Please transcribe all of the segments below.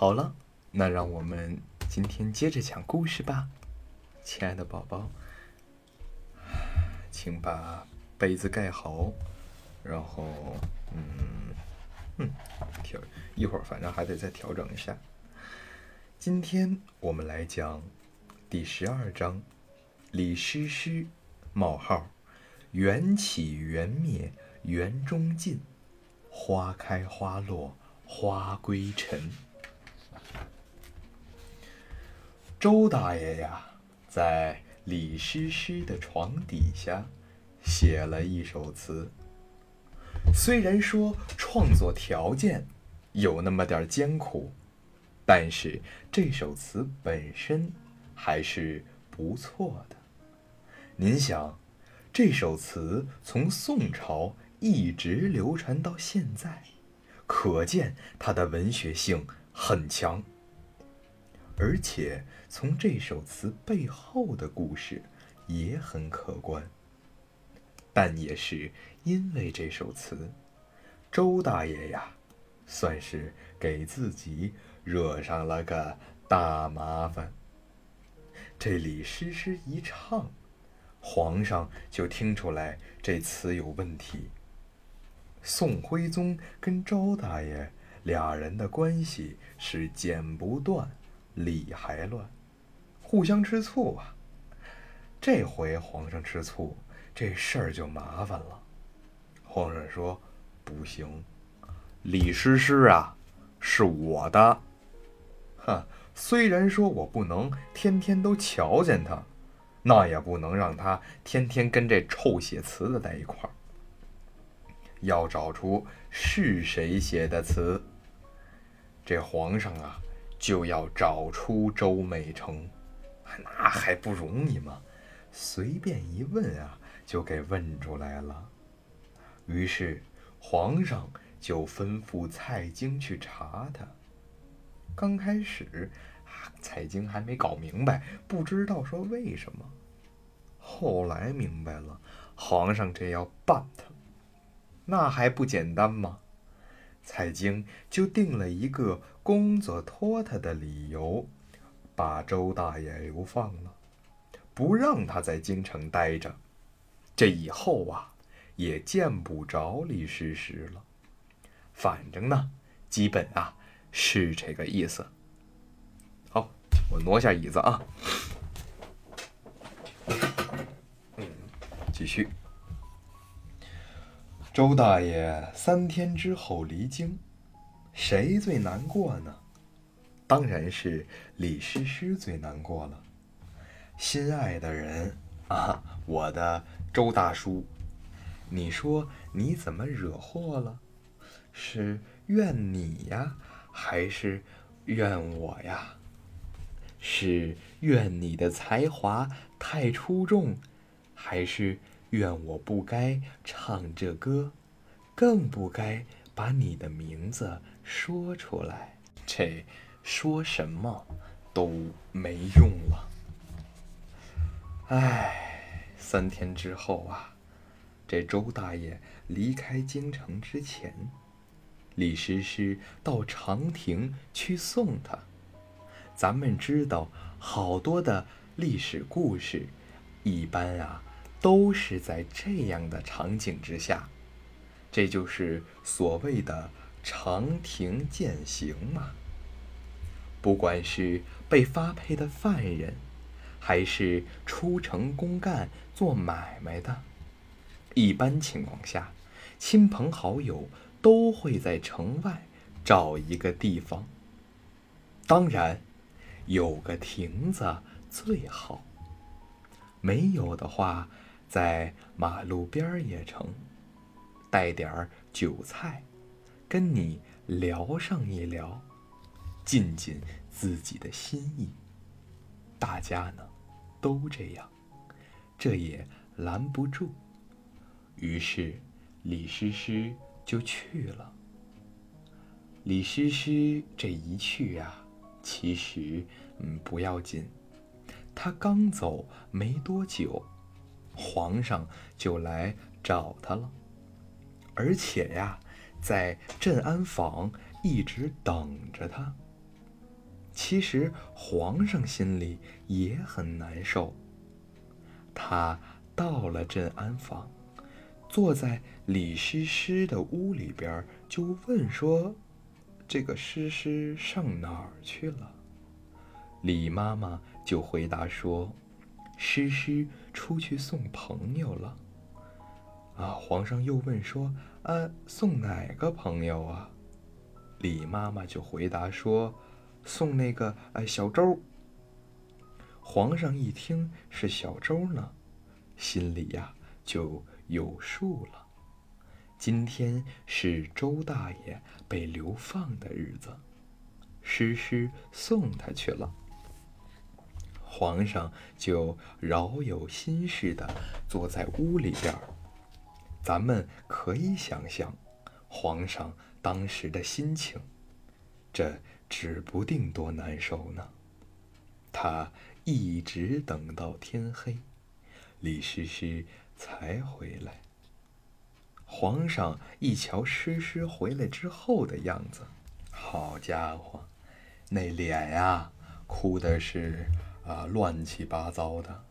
好了，那让我们今天接着讲故事吧，亲爱的宝宝，请把被子盖好，然后，嗯，嗯，调一会儿，反正还得再调整一下。今天我们来讲第十二章：李师师冒号缘起缘灭缘终尽，花开花落花归尘。周大爷呀，在李师师的床底下写了一首词。虽然说创作条件有那么点艰苦，但是这首词本身还是不错的。您想，这首词从宋朝一直流传到现在，可见它的文学性很强。而且从这首词背后的故事也很可观，但也是因为这首词，周大爷呀，算是给自己惹上了个大麻烦。这李师师一唱，皇上就听出来这词有问题。宋徽宗跟周大爷俩人的关系是剪不断。理还乱，互相吃醋啊！这回皇上吃醋，这事儿就麻烦了。皇上说：“不行，李师师啊，是我的。哼，虽然说我不能天天都瞧见他，那也不能让他天天跟这臭写词的在一块儿。要找出是谁写的词。这皇上啊！”就要找出周美成，那还不容易吗？随便一问啊，就给问出来了。于是皇上就吩咐蔡京去查他。刚开始，蔡京还没搞明白，不知道说为什么。后来明白了，皇上这要办他，那还不简单吗？蔡京就定了一个工作拖沓的理由，把周大爷流放了，不让他在京城待着。这以后啊，也见不着李师师了。反正呢，基本啊是这个意思。好，我挪下椅子啊。嗯，继续。周大爷三天之后离京，谁最难过呢？当然是李师师最难过了。心爱的人啊，我的周大叔，你说你怎么惹祸了？是怨你呀，还是怨我呀？是怨你的才华太出众，还是？愿我不该唱这歌，更不该把你的名字说出来。这说什么都没用了。唉，三天之后啊，这周大爷离开京城之前，李师师到长亭去送他。咱们知道好多的历史故事，一般啊。都是在这样的场景之下，这就是所谓的长亭践行嘛。不管是被发配的犯人，还是出城公干做买卖的，一般情况下，亲朋好友都会在城外找一个地方。当然，有个亭子最好，没有的话。在马路边儿也成，带点儿酒菜，跟你聊上一聊，尽尽自己的心意。大家呢，都这样，这也拦不住。于是李师师就去了。李师师这一去呀，其实嗯不要紧，他刚走没多久。皇上就来找他了，而且呀，在镇安坊一直等着他。其实皇上心里也很难受。他到了镇安坊，坐在李师师的屋里边，就问说：“这个诗诗上哪儿去了？”李妈妈就回答说：“诗诗出去送朋友了。”啊，皇上又问说：“呃，送哪个朋友啊？”李妈妈就回答说：“送那个呃小周。”皇上一听是小周呢，心里呀就有数了。今天是周大爷被流放的日子，诗诗送他去了。皇上就饶有心事的坐在屋里边儿，咱们可以想象，皇上当时的心情，这指不定多难受呢。他一直等到天黑，李师师才回来。皇上一瞧诗诗回来之后的样子，好家伙，那脸呀，哭的是。啊，乱七八糟的，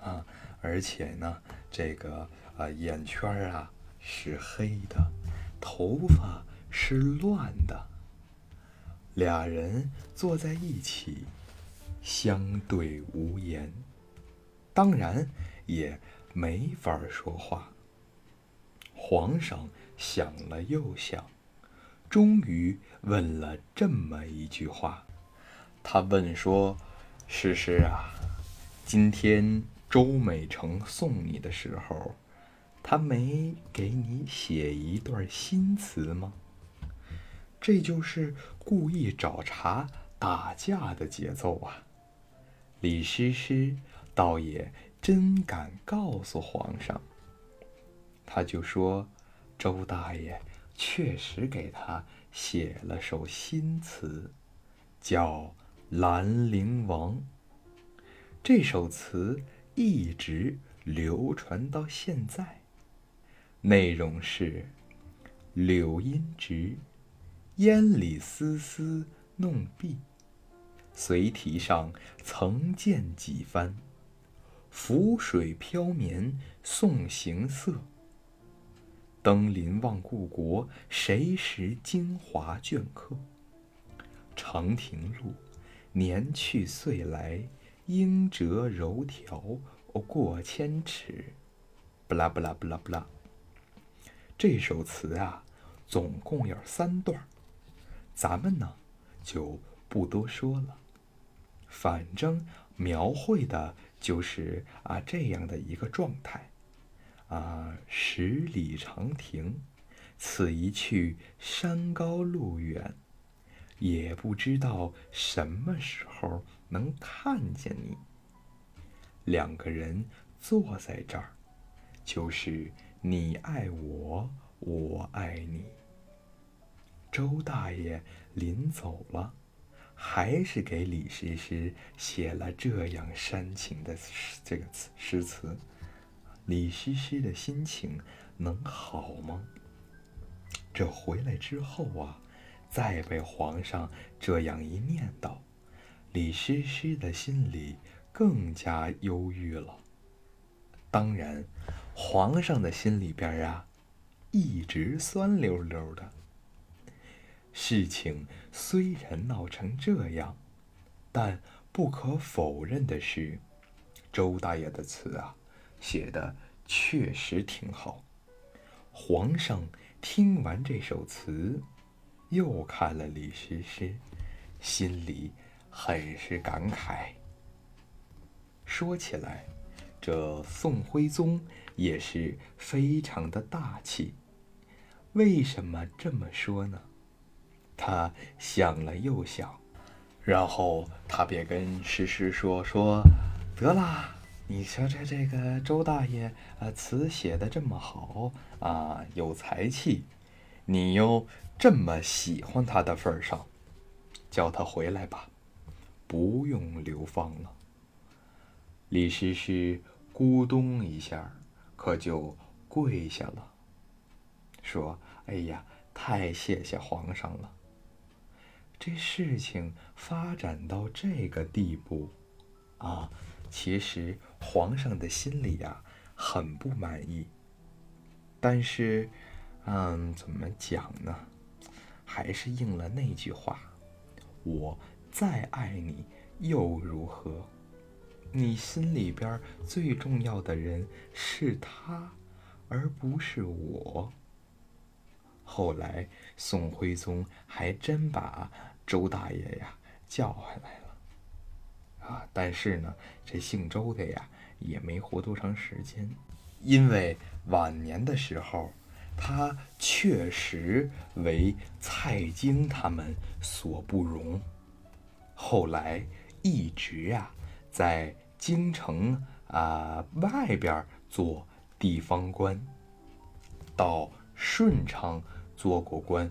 啊，而且呢，这个啊眼圈啊是黑的，头发是乱的。俩人坐在一起，相对无言，当然也没法说话。皇上想了又想，终于问了这么一句话，他问说。诗诗啊，今天周美成送你的时候，他没给你写一段新词吗？这就是故意找茬打架的节奏啊！李诗诗倒也真敢告诉皇上，他就说周大爷确实给他写了首新词，叫。《兰陵王》这首词一直流传到现在，内容是：柳阴直，烟里丝丝弄碧。随题上曾见几番，浮水飘绵送行色。登临望故国，谁识京华镌刻？长亭路。年去岁来，应折柔条过千尺。不啦不啦不啦不啦。这首词啊，总共有三段咱们呢就不多说了。反正描绘的就是啊这样的一个状态。啊，十里长亭，此一去，山高路远。也不知道什么时候能看见你。两个人坐在这儿，就是你爱我，我爱你。周大爷临走了，还是给李师师写了这样煽情的这个词诗词。李师师的心情能好吗？这回来之后啊。再被皇上这样一念叨，李师师的心里更加忧郁了。当然，皇上的心里边啊，一直酸溜溜的。事情虽然闹成这样，但不可否认的是，周大爷的词啊，写的确实挺好。皇上听完这首词。又看了李师师，心里很是感慨。说起来，这宋徽宗也是非常的大气。为什么这么说呢？他想了又想，然后他便跟诗诗说：“说得啦，你瞧这这个周大爷啊，词写的这么好啊，有才气，你又……”这么喜欢他的份上，叫他回来吧，不用流放了。李师师咕咚一下，可就跪下了，说：“哎呀，太谢谢皇上了。”这事情发展到这个地步，啊，其实皇上的心里呀很不满意。但是，嗯，怎么讲呢？还是应了那句话：我再爱你又如何？你心里边最重要的人是他，而不是我。后来，宋徽宗还真把周大爷呀叫回来了，啊！但是呢，这姓周的呀也没活多长时间，因为晚年的时候，他确实为蔡京他们所不容，后来一直啊在京城啊外边做地方官，到顺昌。做过官，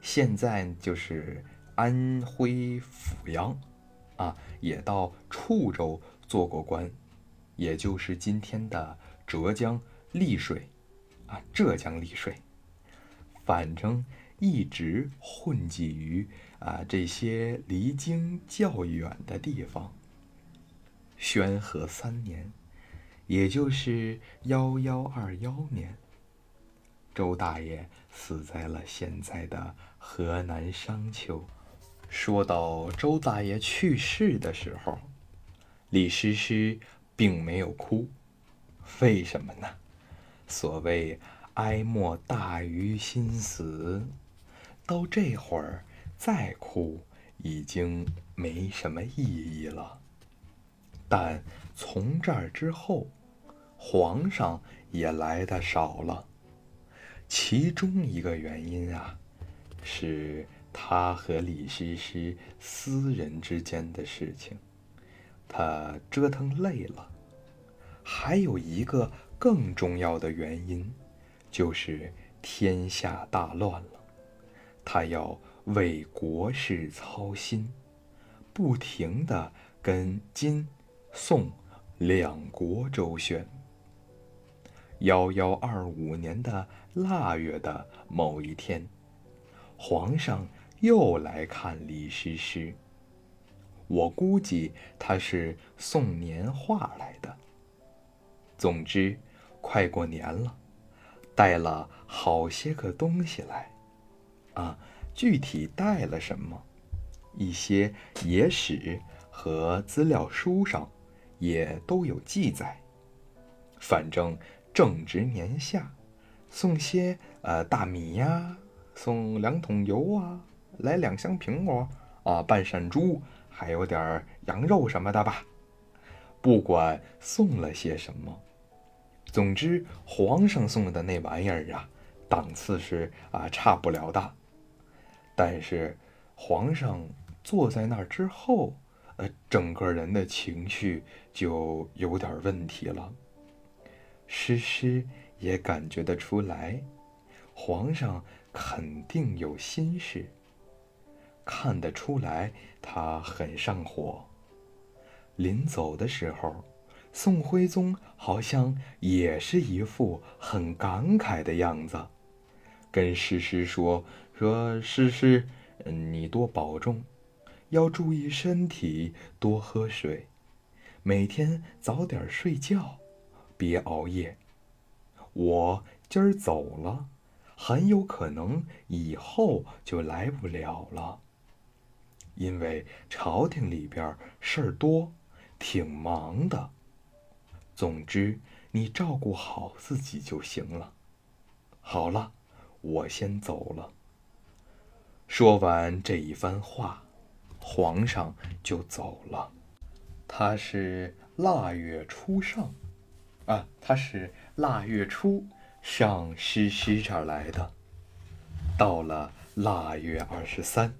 现在就是安徽阜阳，啊，也到处州做过官，也就是今天的浙江丽水，啊，浙江丽水，反正一直混迹于啊这些离京较远的地方。宣和三年，也就是幺幺二幺年。周大爷死在了现在的河南商丘。说到周大爷去世的时候，李师师并没有哭，为什么呢？所谓哀莫大于心死，到这会儿再哭已经没什么意义了。但从这儿之后，皇上也来的少了。其中一个原因啊，是他和李师师私人之间的事情，他折腾累了。还有一个更重要的原因，就是天下大乱了，他要为国事操心，不停的跟金、宋两国周旋。幺幺二五年的腊月的某一天，皇上又来看李师师。我估计他是送年画来的。总之，快过年了，带了好些个东西来。啊，具体带了什么？一些野史和资料书上也都有记载。反正。正值年下，送些呃大米呀，送两桶油啊，来两箱苹果啊，半扇猪，还有点羊肉什么的吧。不管送了些什么，总之皇上送的那玩意儿啊，档次是啊差不了的。但是皇上坐在那儿之后，呃，整个人的情绪就有点问题了。诗诗也感觉得出来，皇上肯定有心事。看得出来，他很上火。临走的时候，宋徽宗好像也是一副很感慨的样子，跟诗诗说：“说诗诗，你多保重，要注意身体，多喝水，每天早点睡觉。”别熬夜，我今儿走了，很有可能以后就来不了了。因为朝廷里边事儿多，挺忙的。总之，你照顾好自己就行了。好了，我先走了。说完这一番话，皇上就走了。他是腊月初上。啊，他是腊月初上诗诗这儿来的。到了腊月二十三，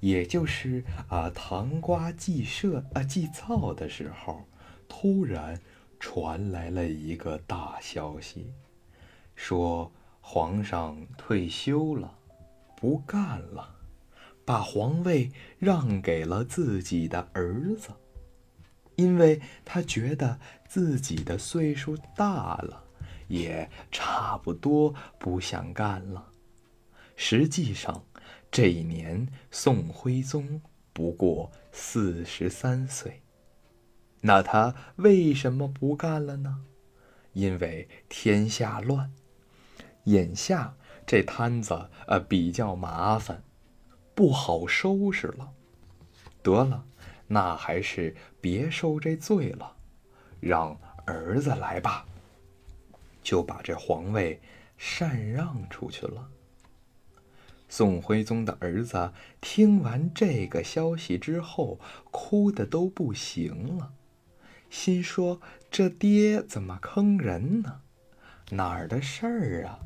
也就是啊糖瓜祭社啊祭灶的时候，突然传来了一个大消息，说皇上退休了，不干了，把皇位让给了自己的儿子。因为他觉得自己的岁数大了，也差不多不想干了。实际上，这一年宋徽宗不过四十三岁。那他为什么不干了呢？因为天下乱。眼下这摊子呃比较麻烦，不好收拾了。得了，那还是别受这罪了，让儿子来吧。就把这皇位禅让出去了。宋徽宗的儿子听完这个消息之后，哭的都不行了，心说：“这爹怎么坑人呢？哪儿的事儿啊？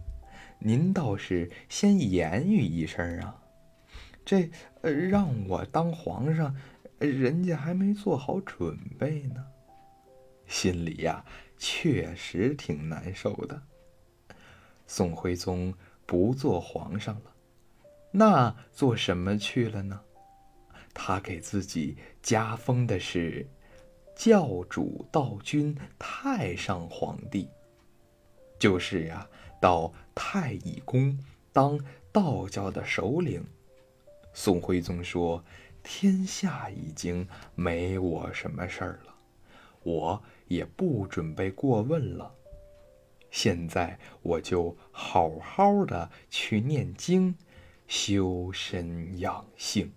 您倒是先言语一声啊！这呃，让我当皇上，人家还没做好准备呢，心里呀，确实挺难受的。”宋徽宗不做皇上了。那做什么去了呢？他给自己加封的是教主道君太上皇帝，就是呀，到太乙宫当道教的首领。宋徽宗说：“天下已经没我什么事儿了，我也不准备过问了。现在我就好好的去念经。”修身养性，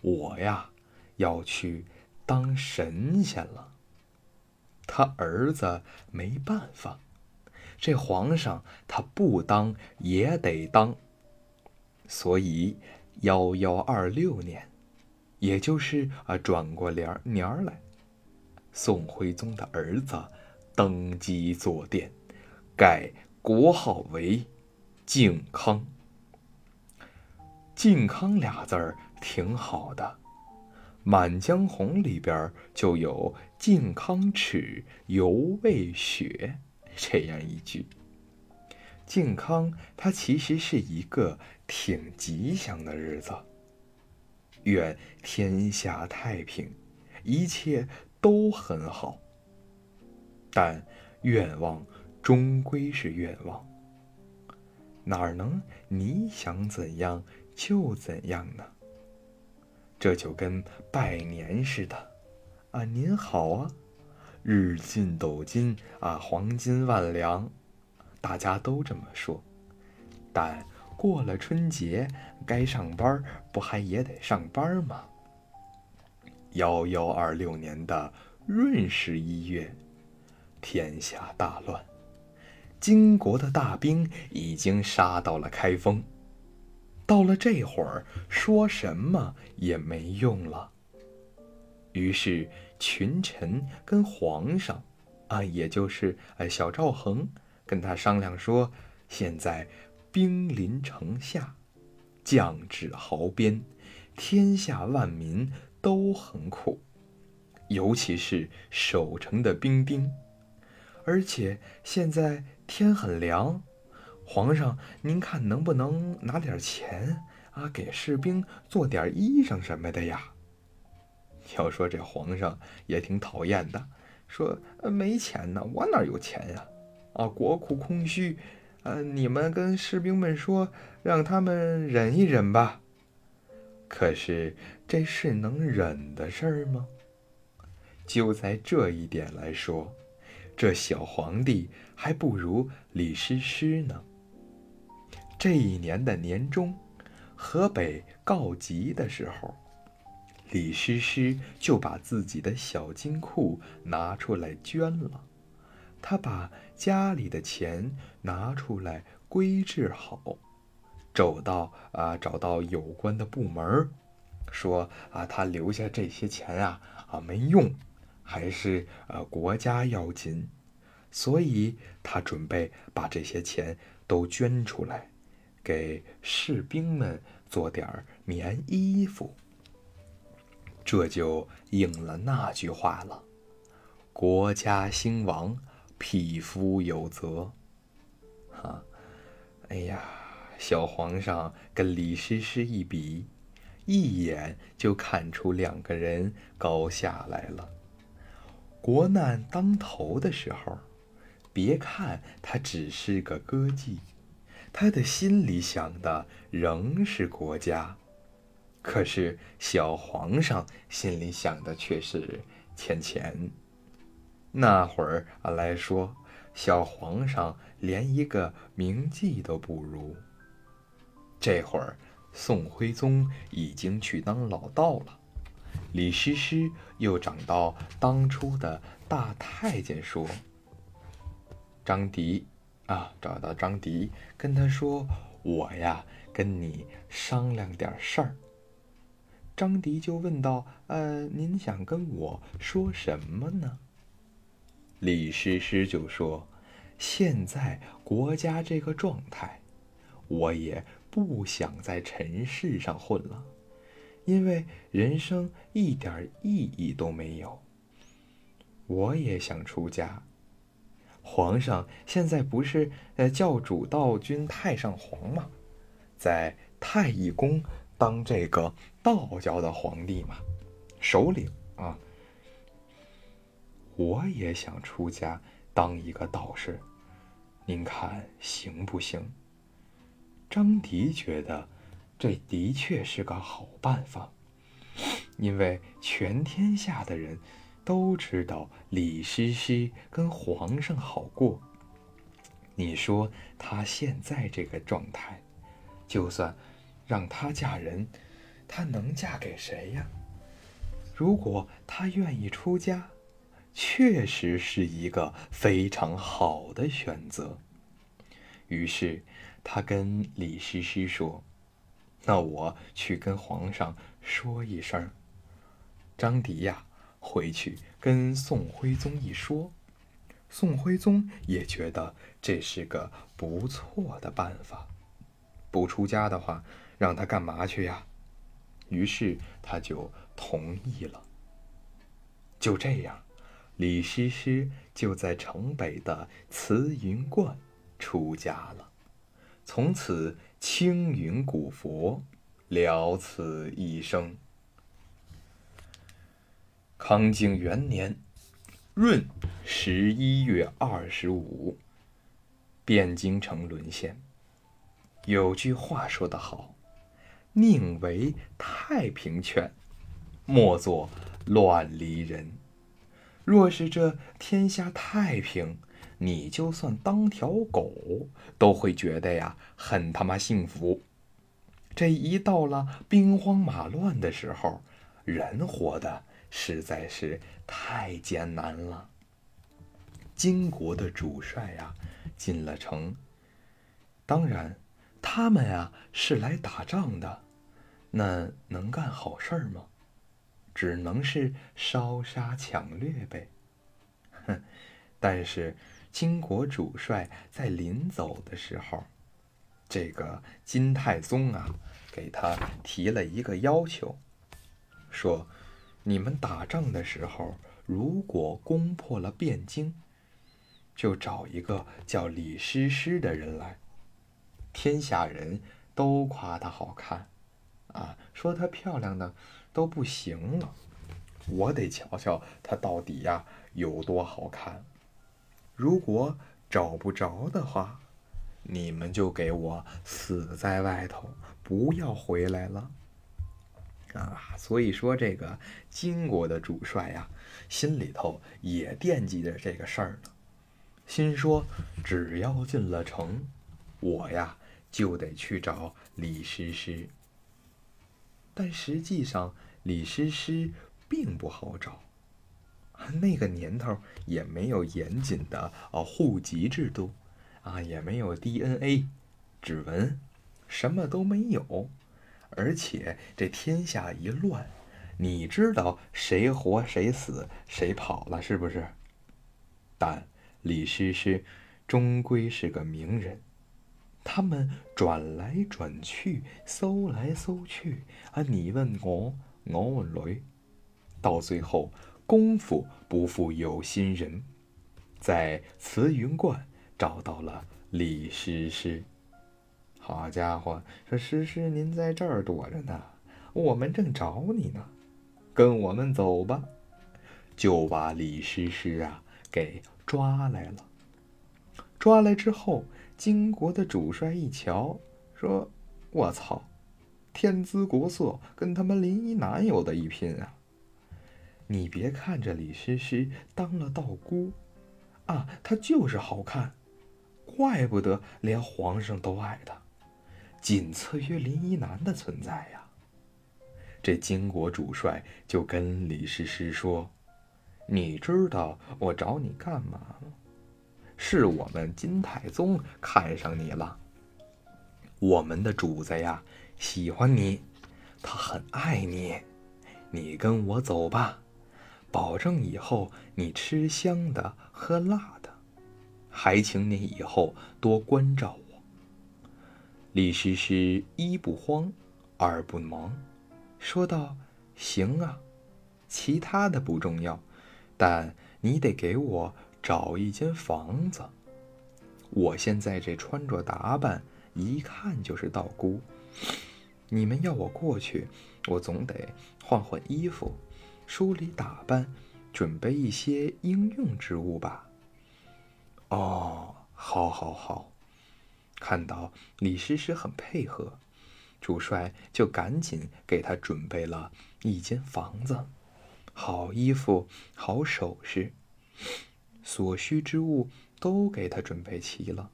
我呀要去当神仙了。他儿子没办法，这皇上他不当也得当。所以幺幺二六年，也就是啊转过年年来，宋徽宗的儿子登基坐殿，改国号为靖康。靖康俩字儿挺好的，《满江红》里边就有“靖康耻，犹未雪”这样一句。靖康它其实是一个挺吉祥的日子，愿天下太平，一切都很好。但愿望终归是愿望，哪能你想怎样？就怎样呢？这就跟拜年似的，啊，您好啊，日进斗金啊，黄金万两，大家都这么说。但过了春节，该上班不还也得上班吗？幺幺二六年的闰十一月，天下大乱，金国的大兵已经杀到了开封。到了这会儿，说什么也没用了。于是群臣跟皇上，啊，也就是哎小赵恒，跟他商量说：现在兵临城下，将至壕边，天下万民都很苦，尤其是守城的兵丁，而且现在天很凉。皇上，您看能不能拿点钱啊，给士兵做点衣裳什么的呀？要说这皇上也挺讨厌的，说没钱呢，我哪有钱呀？啊，国库空虚，呃，你们跟士兵们说，让他们忍一忍吧。可是这是能忍的事儿吗？就在这一点来说，这小皇帝还不如李师师呢。这一年的年中，河北告急的时候，李师师就把自己的小金库拿出来捐了。他把家里的钱拿出来归置好，走到啊找到有关的部门，说啊他留下这些钱啊啊没用，还是呃国家要紧，所以他准备把这些钱都捐出来。给士兵们做点儿棉衣服，这就应了那句话了：“国家兴亡，匹夫有责。”哈，哎呀，小皇上跟李师师一比，一眼就看出两个人高下来了。国难当头的时候，别看他只是个歌妓。他的心里想的仍是国家。可是小皇上心里想的却是钱钱。那会儿啊来说，小皇上连一个名妓都不如。这会儿，宋徽宗已经去当老道了，李师师又长到当初的大太监说：“张迪啊，找到张迪，跟他说，我呀跟你商量点事儿。”张迪就问道：“呃，您想跟我说什么呢？”李师师就说：“现在国家这个状态，我也不想在尘世上混了，因为人生一点意义都没有。我也想出家。皇上现在不是呃教主道君太上皇吗？在太乙宫。”当这个道教的皇帝嘛，首领啊，我也想出家当一个道士，您看行不行？张迪觉得这的确是个好办法，因为全天下的人都知道李师师跟皇上好过。你说她现在这个状态，就算……让她嫁人，她能嫁给谁呀？如果她愿意出家，确实是一个非常好的选择。于是，他跟李师师说：“那我去跟皇上说一声。”张迪呀，回去跟宋徽宗一说，宋徽宗也觉得这是个不错的办法。不出家的话。让他干嘛去呀？于是他就同意了。就这样，李师师就在城北的慈云观出家了，从此青云古佛，了此一生。康靖元年闰十一月二十五，汴京城沦陷。有句话说得好。宁为太平犬，莫作乱离人。若是这天下太平，你就算当条狗，都会觉得呀很他妈幸福。这一到了兵荒马乱的时候，人活的实在是太艰难了。金国的主帅呀进了城，当然，他们啊是来打仗的。那能干好事儿吗？只能是烧杀抢掠呗。哼！但是金国主帅在临走的时候，这个金太宗啊，给他提了一个要求，说：你们打仗的时候，如果攻破了汴京，就找一个叫李师师的人来，天下人都夸她好看。啊，说她漂亮的都不行了，我得瞧瞧她到底呀有多好看。如果找不着的话，你们就给我死在外头，不要回来了。啊，所以说这个金国的主帅呀，心里头也惦记着这个事儿呢，心说只要进了城，我呀就得去找李师师。但实际上，李师师并不好找。那个年头也没有严谨的啊户籍制度，啊也没有 DNA 指纹，什么都没有。而且这天下一乱，你知道谁活谁死，谁跑了是不是？但李师师终归是个名人。他们转来转去，搜来搜去，啊，你问我，我问雷，到最后功夫不负有心人，在慈云观找到了李师师。好家伙，说诗诗您在这儿躲着呢，我们正找你呢，跟我们走吧，就把李师师啊给抓来了。抓来之后。金国的主帅一瞧，说：“我操，天姿国色跟他们林一男有的一拼啊！你别看这李师师当了道姑，啊，她就是好看，怪不得连皇上都爱她，仅次于林一男的存在呀。”这金国主帅就跟李师师说：“你知道我找你干嘛吗？”是我们金太宗看上你了。我们的主子呀，喜欢你，他很爱你。你跟我走吧，保证以后你吃香的喝辣的，还请你以后多关照。李师师一不慌，二不忙，说道：“行啊，其他的不重要，但你得给我。”找一间房子。我现在这穿着打扮，一看就是道姑。你们要我过去，我总得换换衣服，梳理打扮，准备一些应用之物吧。哦，好，好，好。看到李师师很配合，主帅就赶紧给他准备了一间房子，好衣服，好首饰。所需之物都给他准备齐了。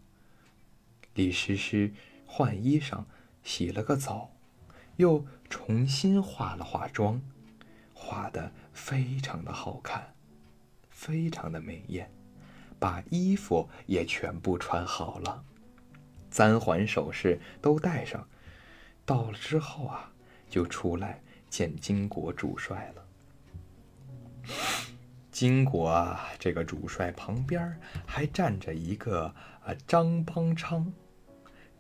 李师师换衣裳，洗了个澡，又重新化了化妆，化的非常的好看，非常的美艳，把衣服也全部穿好了，簪环首饰都戴上，到了之后啊，就出来见金国主帅了。金国啊，这个主帅旁边还站着一个啊张邦昌，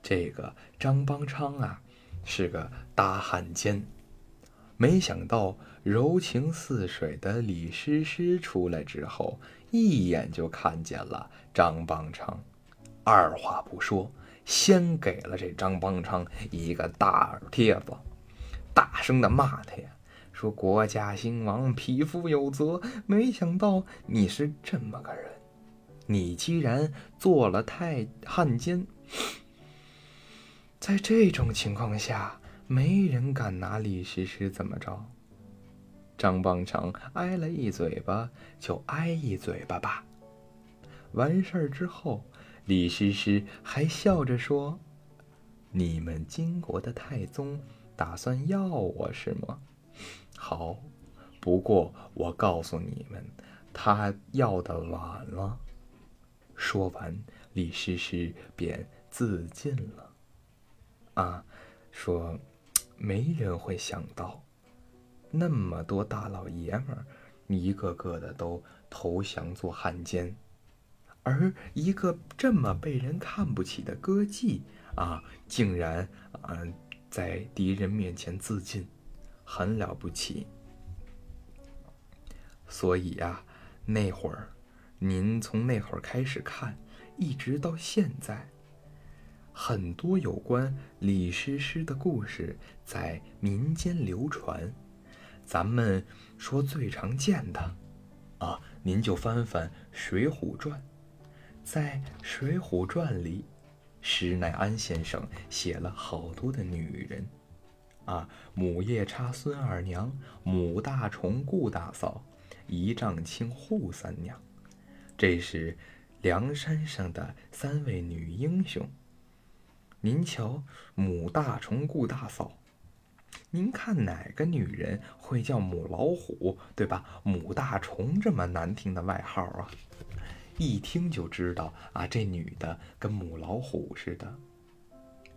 这个张邦昌啊是个大汉奸。没想到柔情似水的李师师出来之后，一眼就看见了张邦昌，二话不说，先给了这张邦昌一个大耳贴子，大声的骂他呀。说国家兴亡，匹夫有责。没想到你是这么个人，你既然做了太汉奸，在这种情况下，没人敢拿李师师怎么着。张邦昌挨了一嘴巴，就挨一嘴巴吧。完事儿之后，李师师还笑着说：“你们金国的太宗打算要我是吗？”好，不过我告诉你们，他要的晚了。说完，李师师便自尽了。啊，说，没人会想到，那么多大老爷们儿，一个个的都投降做汉奸，而一个这么被人看不起的歌妓啊，竟然啊，在敌人面前自尽。很了不起，所以呀，那会儿，您从那会儿开始看，一直到现在，很多有关李师师的故事在民间流传。咱们说最常见的，啊，您就翻翻《水浒传》，在《水浒传》里，施耐庵先生写了好多的女人。啊，母夜叉孙二娘，母大虫顾大嫂，一丈青扈三娘，这是梁山上的三位女英雄。您瞧，母大虫顾大嫂，您看哪个女人会叫母老虎，对吧？母大虫这么难听的外号啊，一听就知道啊，这女的跟母老虎似的。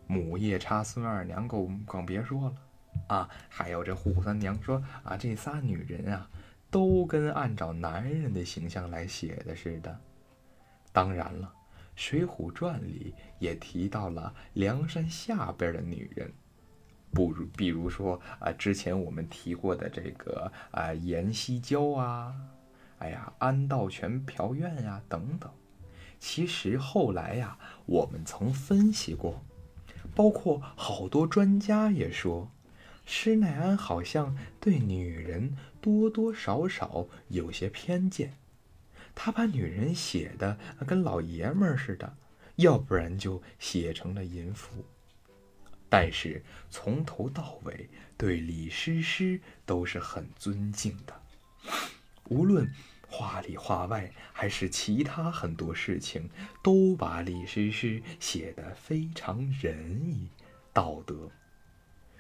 母夜叉孙二娘，更更别说了，啊，还有这扈三娘，说啊，这仨女人啊，都跟按照男人的形象来写的似的。当然了，《水浒传》里也提到了梁山下边的女人，不如比如说啊，之前我们提过的这个啊，阎锡娇啊，哎呀，安道全嫖院呀，等等。其实后来呀，我们曾分析过。包括好多专家也说，施耐庵好像对女人多多少少有些偏见，他把女人写的跟老爷们儿似的，要不然就写成了淫妇。但是从头到尾对李师师都是很尊敬的，无论话里话外还是其他很多事情，都把李师师写得非常仁义道德。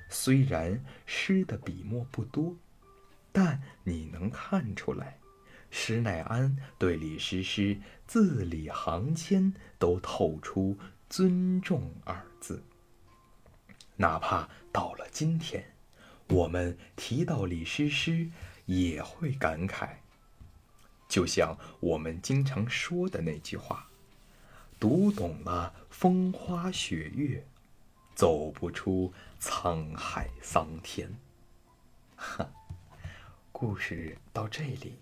虽然诗的笔墨不多，但你能看出来。施耐庵对李师师字里行间都透出尊重二字。哪怕到了今天，我们提到李师师，也会感慨。就像我们经常说的那句话：“读懂了风花雪月，走不出沧海桑田。”哈，故事到这里。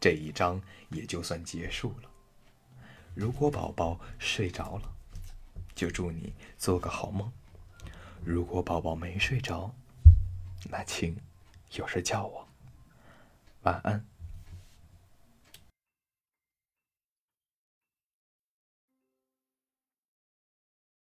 这一章也就算结束了。如果宝宝睡着了，就祝你做个好梦；如果宝宝没睡着，那请有事叫我。晚安。